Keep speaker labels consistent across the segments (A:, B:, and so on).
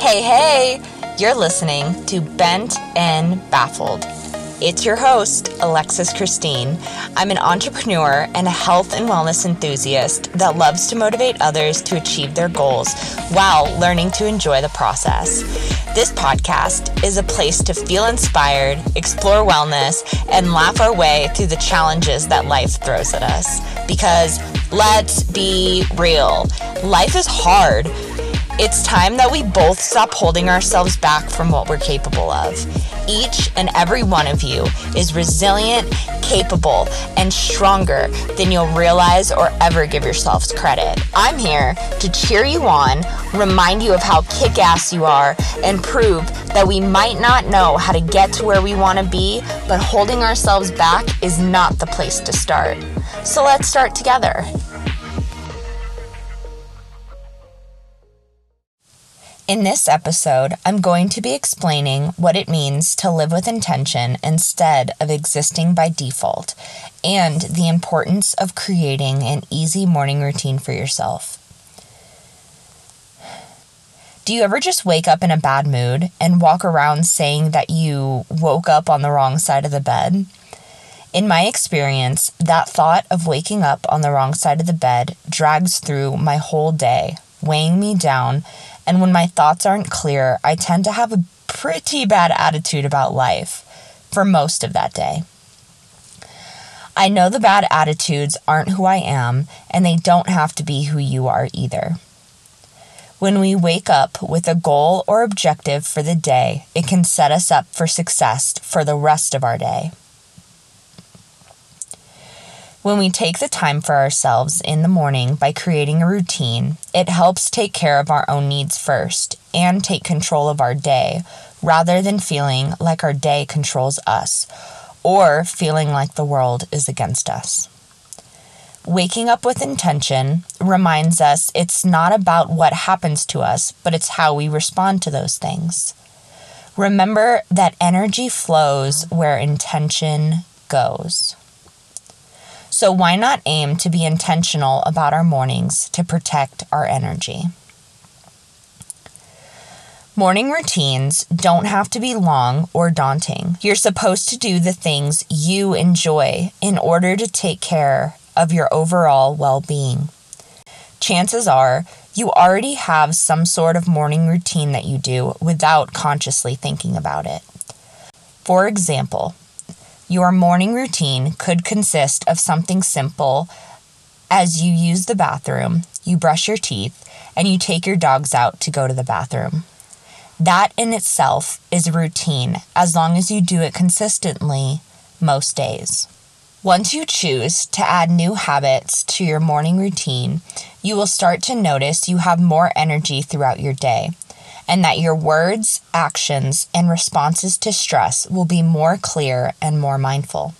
A: Hey, hey! You're listening to Bent and Baffled. It's your host, Alexis Christine. I'm an entrepreneur and a health and wellness enthusiast that loves to motivate others to achieve their goals while learning to enjoy the process. This podcast is a place to feel inspired, explore wellness, and laugh our way through the challenges that life throws at us. Because let's be real, life is hard. It's time that we both stop holding ourselves back from what we're capable of. Each and every one of you is resilient, capable, and stronger than you'll realize or ever give yourselves credit. I'm here to cheer you on, remind you of how kick ass you are, and prove that we might not know how to get to where we want to be, but holding ourselves back is not the place to start. So let's start together. In this episode, I'm going to be explaining what it means to live with intention instead of existing by default, and the importance of creating an easy morning routine for yourself. Do you ever just wake up in a bad mood and walk around saying that you woke up on the wrong side of the bed? In my experience, that thought of waking up on the wrong side of the bed drags through my whole day, weighing me down and when my thoughts aren't clear, I tend to have a pretty bad attitude about life for most of that day. I know the bad attitudes aren't who I am, and they don't have to be who you are either. When we wake up with a goal or objective for the day, it can set us up for success for the rest of our day. When we take the time for ourselves in the morning by creating a routine, it helps take care of our own needs first and take control of our day rather than feeling like our day controls us or feeling like the world is against us. Waking up with intention reminds us it's not about what happens to us, but it's how we respond to those things. Remember that energy flows where intention goes. So, why not aim to be intentional about our mornings to protect our energy? Morning routines don't have to be long or daunting. You're supposed to do the things you enjoy in order to take care of your overall well being. Chances are you already have some sort of morning routine that you do without consciously thinking about it. For example, your morning routine could consist of something simple as you use the bathroom, you brush your teeth, and you take your dogs out to go to the bathroom. That in itself is a routine as long as you do it consistently most days. Once you choose to add new habits to your morning routine, you will start to notice you have more energy throughout your day and that your words, actions, and responses to stress will be more clear and more mindful.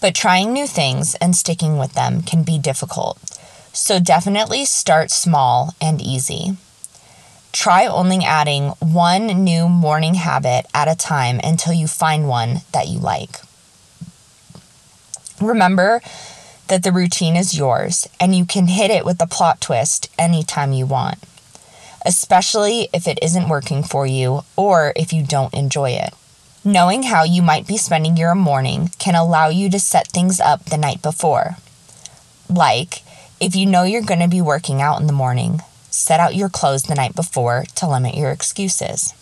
A: But trying new things and sticking with them can be difficult, so definitely start small and easy. Try only adding one new morning habit at a time until you find one that you like. Remember that the routine is yours and you can hit it with a plot twist anytime you want especially if it isn't working for you or if you don't enjoy it. Knowing how you might be spending your morning can allow you to set things up the night before. Like, if you know you're going to be working out in the morning, set out your clothes the night before to limit your excuses.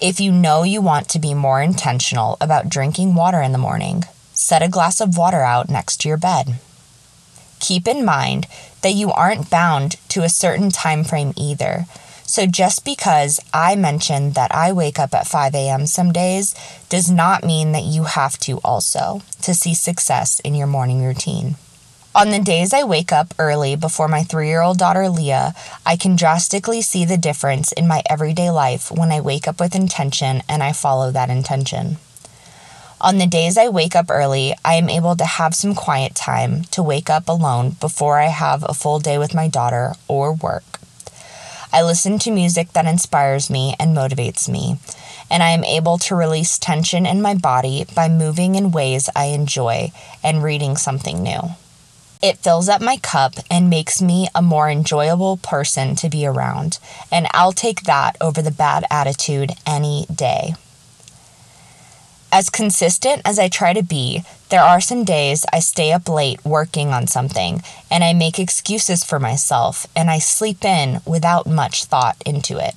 A: If you know you want to be more intentional about drinking water in the morning, set a glass of water out next to your bed. Keep in mind that you aren't bound to a certain time frame either. So just because I mentioned that I wake up at 5 a.m. some days does not mean that you have to also to see success in your morning routine. On the days I wake up early before my three year old daughter Leah, I can drastically see the difference in my everyday life when I wake up with intention and I follow that intention. On the days I wake up early, I am able to have some quiet time to wake up alone before I have a full day with my daughter or work. I listen to music that inspires me and motivates me, and I am able to release tension in my body by moving in ways I enjoy and reading something new. It fills up my cup and makes me a more enjoyable person to be around, and I'll take that over the bad attitude any day. As consistent as I try to be, there are some days I stay up late working on something and I make excuses for myself and I sleep in without much thought into it.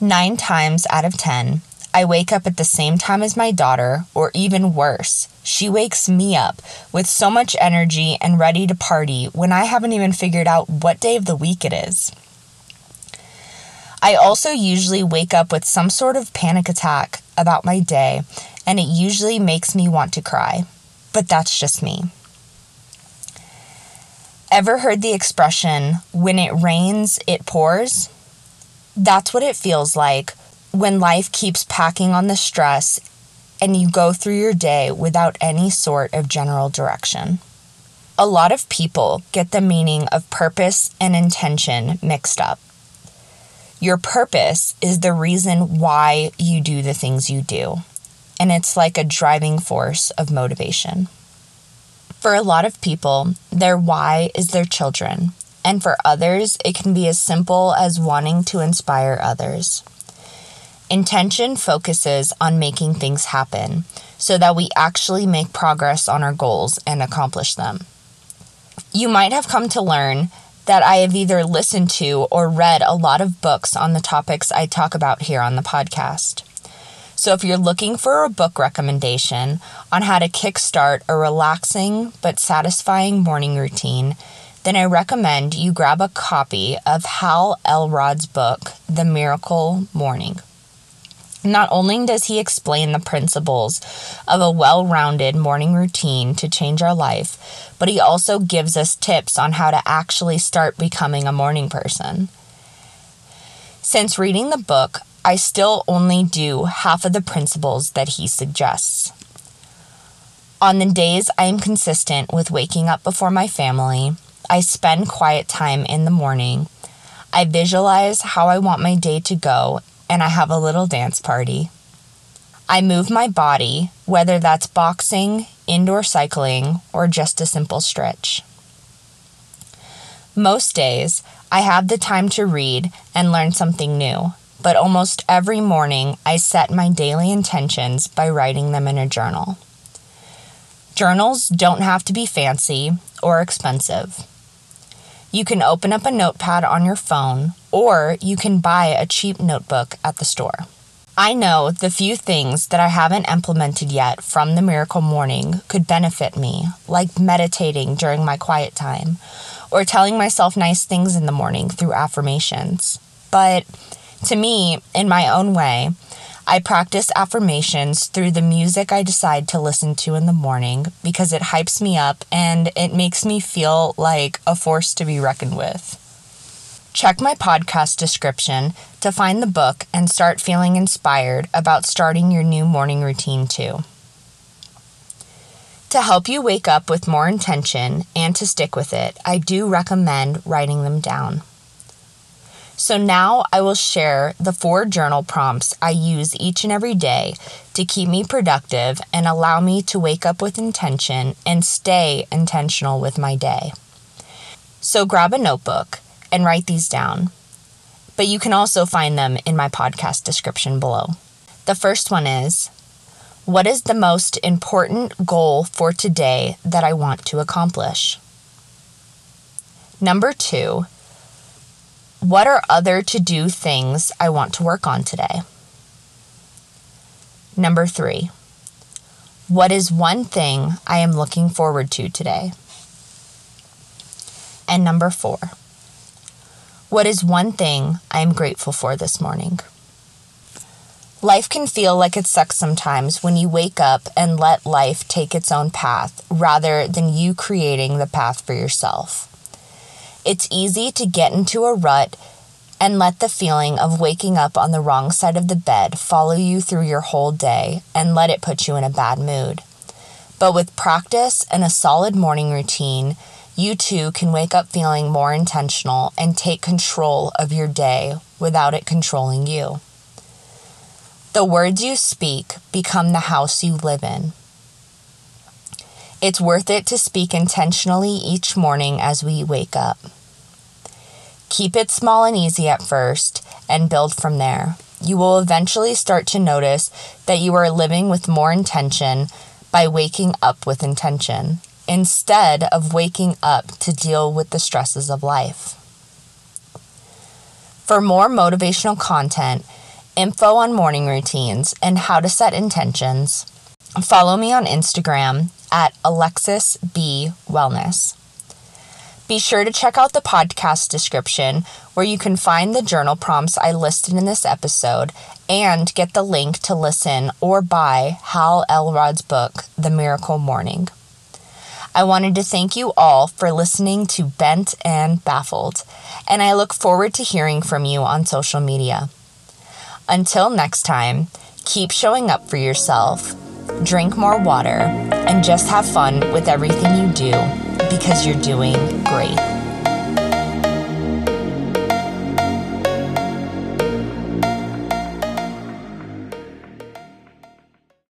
A: Nine times out of ten, I wake up at the same time as my daughter, or even worse, she wakes me up with so much energy and ready to party when I haven't even figured out what day of the week it is. I also usually wake up with some sort of panic attack about my day, and it usually makes me want to cry. But that's just me. Ever heard the expression, when it rains, it pours? That's what it feels like when life keeps packing on the stress and you go through your day without any sort of general direction. A lot of people get the meaning of purpose and intention mixed up. Your purpose is the reason why you do the things you do, and it's like a driving force of motivation. For a lot of people, their why is their children, and for others, it can be as simple as wanting to inspire others. Intention focuses on making things happen so that we actually make progress on our goals and accomplish them. You might have come to learn that I have either listened to or read a lot of books on the topics I talk about here on the podcast. So, if you're looking for a book recommendation on how to kickstart a relaxing but satisfying morning routine, then I recommend you grab a copy of Hal Elrod's book, The Miracle Morning. Not only does he explain the principles of a well rounded morning routine to change our life, but he also gives us tips on how to actually start becoming a morning person. Since reading the book, I still only do half of the principles that he suggests. On the days I am consistent with waking up before my family, I spend quiet time in the morning. I visualize how I want my day to go and I have a little dance party. I move my body, whether that's boxing, indoor cycling, or just a simple stretch. Most days, I have the time to read and learn something new, but almost every morning I set my daily intentions by writing them in a journal. Journals don't have to be fancy or expensive. You can open up a notepad on your phone or you can buy a cheap notebook at the store. I know the few things that I haven't implemented yet from the miracle morning could benefit me, like meditating during my quiet time or telling myself nice things in the morning through affirmations. But to me, in my own way, I practice affirmations through the music I decide to listen to in the morning because it hypes me up and it makes me feel like a force to be reckoned with. Check my podcast description to find the book and start feeling inspired about starting your new morning routine too. To help you wake up with more intention and to stick with it, I do recommend writing them down. So now I will share the four journal prompts I use each and every day to keep me productive and allow me to wake up with intention and stay intentional with my day. So grab a notebook and write these down. But you can also find them in my podcast description below. The first one is What is the most important goal for today that I want to accomplish? Number two, what are other to do things I want to work on today? Number three, what is one thing I am looking forward to today? And number four, what is one thing I am grateful for this morning? Life can feel like it sucks sometimes when you wake up and let life take its own path rather than you creating the path for yourself. It's easy to get into a rut and let the feeling of waking up on the wrong side of the bed follow you through your whole day and let it put you in a bad mood. But with practice and a solid morning routine, you too can wake up feeling more intentional and take control of your day without it controlling you. The words you speak become the house you live in. It's worth it to speak intentionally each morning as we wake up. Keep it small and easy at first and build from there. You will eventually start to notice that you are living with more intention by waking up with intention instead of waking up to deal with the stresses of life. For more motivational content, info on morning routines, and how to set intentions, follow me on Instagram at Alexis B Wellness. Be sure to check out the podcast description where you can find the journal prompts I listed in this episode and get the link to listen or buy Hal Elrod's book, The Miracle Morning. I wanted to thank you all for listening to Bent and Baffled, and I look forward to hearing from you on social media. Until next time, keep showing up for yourself, drink more water, and just have fun with everything you do because you're doing great.